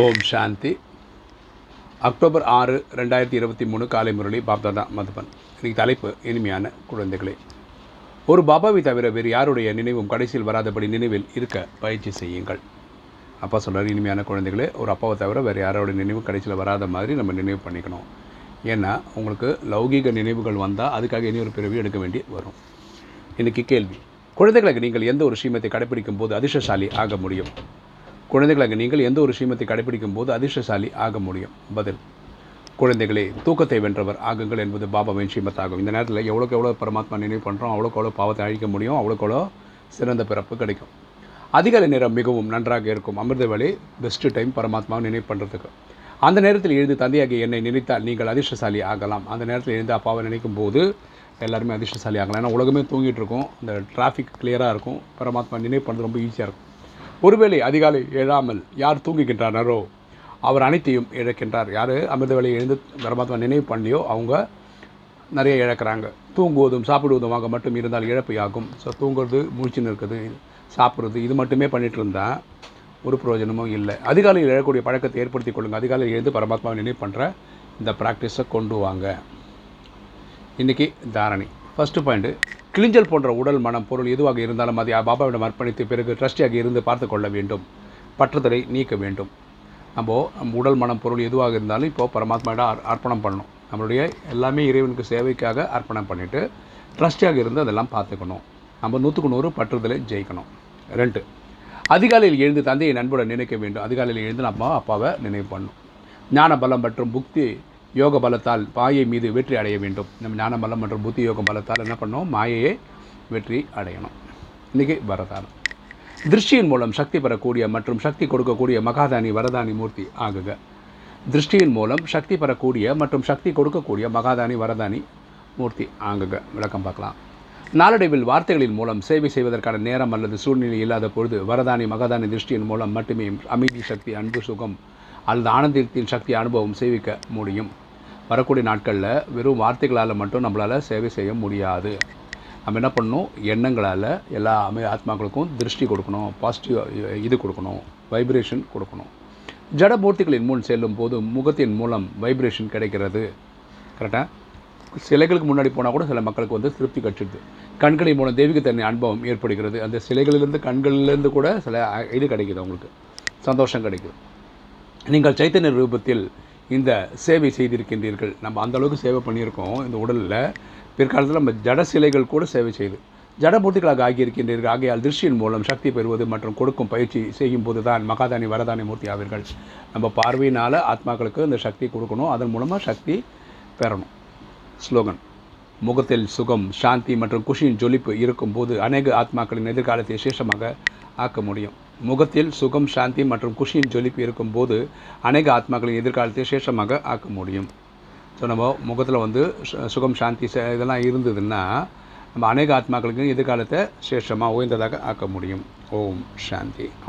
ஓம் சாந்தி. October ஆறு ரெண்டாயிரத்தி இருபத்தி மூணு காலை முரளி பாப்தாதா மதுபன். இன்னைக்கு தலைப்பு இனிமையான குழந்தைகளே. ஒரு பாபாவை தவிர வேறு யாருடைய நினைவும் கடைசியில் வராதபடி நினைவில் இருக்க பயிற்சி செய்யுங்கள். அப்பா சொல்கிறார் இனிமையான குழந்தைகளே ஒரு அப்பாவை தவிர வேறு யாரோட நினைவும் கடைசியில் வராத மாதிரி நம்ம நினைவு பண்ணிக்கணும். ஏன்னா உங்களுக்கு லௌகீக நினைவுகள் வந்தால் அதுக்காக இனி ஒரு பிறவி எடுக்க வேண்டி வரும். இன்றைக்கி கேள்வி குழந்தைகளுக்கு நீங்கள் எந்த ஒரு ஸ்ரீமத்தை கடைப்பிடிக்கும் போது அதிர்ஷ்டசாலி ஆக முடியும்? குழந்தைகளாக நீங்கள் எந்த ஒரு ஸ்ரீமத்தை கடைபிடிக்கும் போது அதிர்ஷ்டசாலி ஆக முடியும்? பதில் குழந்தைகளே தூக்கத்தை வென்றவர் ஆகுங்கள் என்பது பாபாவின் ஸ்ரீமத் ஆகும் இந்த நேரத்தில் எவ்வளோக்கு எவ்வளோ பரமாத்மா நினைவு பண்ணுறோம் அவ்வளோக்கு எவ்வளோ பாவத்தை அழிக்க முடியும் அவ்வளோக்கு எவ்வளோ சிறந்த பிறப்பு கிடைக்கும். அதிகாலை நேரம் மிகவும் நன்றாக இருக்கும். அமிர்த வேலை பெஸ்ட்டு டைம் பரமாத்மாவை நினைவு பண்ணுறதுக்கு அந்த நேரத்தில் எழுந்து தந்தையாகிய என்னை நினைத்தால் நீங்கள் அதிர்ஷ்டசாலி ஆகலாம். அந்த நேரத்தில் எழுந்து அப்பாவை நினைக்கும் போது எல்லாருமே அதிர்ஷ்டசாலி ஆகலாம். ஏன்னா உலகமே தூங்கிட்டு இருக்கும். இந்த டிராஃபிக் கிளியராக இருக்கும். பரமாத்மா நினைவு பண்ணுறது ரொம்ப ஈஸியாக இருக்கும். ஒருவேளை அதிகாலை எழாமல் யார் தூங்குகின்றனரோ அவர் அனைத்தையும் இழக்கின்றார். யார்? அமிர்த வேலையை எழுந்து பரமாத்மா நினைவு பண்ணியோ அவங்க நிறைய இழக்கிறாங்க. தூங்குவதும் சாப்பிடுவதும் மட்டும் இருந்தால் இழப்பு ஆகும் ஸோ தூங்குறது மூழ்ச்சி நிற்கிறது சாப்பிட்றது இது மட்டுமே பண்ணிகிட்டு இருந்தால் ஒரு பிரயோஜனமும் இல்லை. அதிகாலையில் எழக்கூடிய பழக்கத்தை ஏற்படுத்தி கொள்ளுங்கள் அதிகாலையில் எழுந்து பரமாத்மாவை நினைவு பண்ணுற இந்த ப்ராக்டிஸை கொண்டு வாங்க. இன்றைக்கி தாரணி. ஃபஸ்ட்டு பாயிண்ட்டு கிளிஞ்சல் போன்ற உடல் மனம் பொருள் எதுவாக இருந்தாலும் அதை பாபாவிடம் அர்ப்பணித்து பிறகு ட்ரஸ்டியாக இருந்து பார்த்து கொள்ள வேண்டும். பற்றுதலை நீக்க வேண்டும். நம்ம நம்ம உடல் மனம் பொருள் எதுவாக இருந்தாலும் இப்போது பரமாத்மாவிடம் அர்ப்பணம் பண்ணணும். நம்மளுடைய எல்லாமே இறைவனுக்கு சேவைக்காக அர்ப்பணம் பண்ணிவிட்டு ட்ரஸ்டியாக இருந்து அதெல்லாம் பார்த்துக்கணும். நம்ம நூற்றுக்கு நூறு பற்றுதலை ஜெயிக்கணும். ரெண்டு அதிகாலையில் எழுந்து தந்தையை நண்புடன் நினைக்க வேண்டும். அதிகாலையில் எழுந்து நம்ம அப்பாவை நினைவு பண்ணணும். ஞான பலம் மற்றும் புக்தி யோக பலத்தால் மாயை மீது வெற்றி அடைய வேண்டும். நம்ம ஞான பலம் மற்றும் புத்தி யோக பலத்தால் என்ன பண்ணோம் மாயையை வெற்றி அடையணும். இன்றைக்கி வரதானம். திருஷ்டியின் மூலம் சக்தி பெறக்கூடிய மற்றும் சக்தி கொடுக்கக்கூடிய மகாதானி வரதானி மூர்த்தி ஆகுக. திருஷ்டியின் மூலம் சக்தி பெறக்கூடிய மற்றும் சக்தி கொடுக்கக்கூடிய மகாதானி வரதானி மூர்த்தி ஆகுக. விளக்கம் பார்க்கலாம். நாளடைவில் வார்த்தைகளின் மூலம் சேவை செய்வதற்கான நேரம் அல்லது சூழ்நிலை இல்லாத பொழுது வரதானி மகாதானி திருஷ்டியின் மூலம் மட்டுமே அமைதி சக்தி அன்பு சுகம் அல்லது ஆனந்தத்தின் சக்தி அனுபவம் சேவிக்க முடியும். வரக்கூடிய நாட்களில் வெறும் வார்த்தைகளால் மட்டும் நம்மளால் சேவை செய்ய முடியாது. நம்ம என்ன பண்ணணும்? எண்ணங்களால் எல்லா அமை ஆத்மாக்களுக்கும் திருஷ்டி கொடுக்கணும். பாசிட்டிவ் இது கொடுக்கணும். வைப்ரேஷன் கொடுக்கணும். ஜடமூர்த்திகளின் முன் செல்லும் போது முகத்தின் மூலம் வைப்ரேஷன் கிடைக்கிறது. கரெக்டாக சிலைகளுக்கு முன்னாடி போனால் கூட சில மக்களுக்கு வந்து திருப்தி கட்டுது கண்களின் மூலம் தெய்வீகத்தன்மை அனுபவம் ஏற்படுகிறது. அந்த சிலைகளிலிருந்து கண்களிலிருந்து கூட சில இது கிடைக்குது அவங்களுக்கு. சந்தோஷம் கிடைக்குது. நீங்கள் சைத்தன்ய ரூபத்தில் இந்த சேவை செய்திருக்கின்றீர்கள். நம்ம அந்த அளவுக்கு சேவை பண்ணியிருக்கோம் இந்த உடலில். பிற்காலத்தில் நம்ம ஜட சிலைகள் கூட சேவை செய்து ஜடமூர்த்திகளாக ஆகியிருக்கின்றீர்கள். ஆகையால் திருஷ்டியின் மூலம் சக்தி பெறுவது மற்றும் கொடுக்கும் பயிற்சி செய்யும் போது தான் மகாதானி வரதானி மூர்த்தி ஆவீர்கள். நம்ம பார்வையினால் ஆத்மாக்களுக்கு இந்த சக்தி கொடுக்கணும். அதன் மூலமாக சக்தி பெறணும். ஸ்லோகன். முகத்தில் சுகம் சாந்தி மற்றும் குஷியின் ஜொலிப்பு இருக்கும்போது அநேக ஆத்மாக்களின் எதிர்காலத்தை விசேஷமாக ஆக்க முடியும். முகத்தில் சுகம் சாந்தி மற்றும் குஷியின் ஜொலிப்பு இருக்கும்போது அநேக ஆத்மாக்களின் எதிர்காலத்தை சேஷமாக ஆக்க முடியும். ஸோ நம்ம முகத்தில் வந்து சுகம் சாந்தி இதெல்லாம் இருந்ததுன்னா நம்ம அநேக ஆத்மாக்களுக்கு எதிர்காலத்தை சேஷமாக உயர்ந்ததாக ஆக்க முடியும். ஓம் சாந்தி.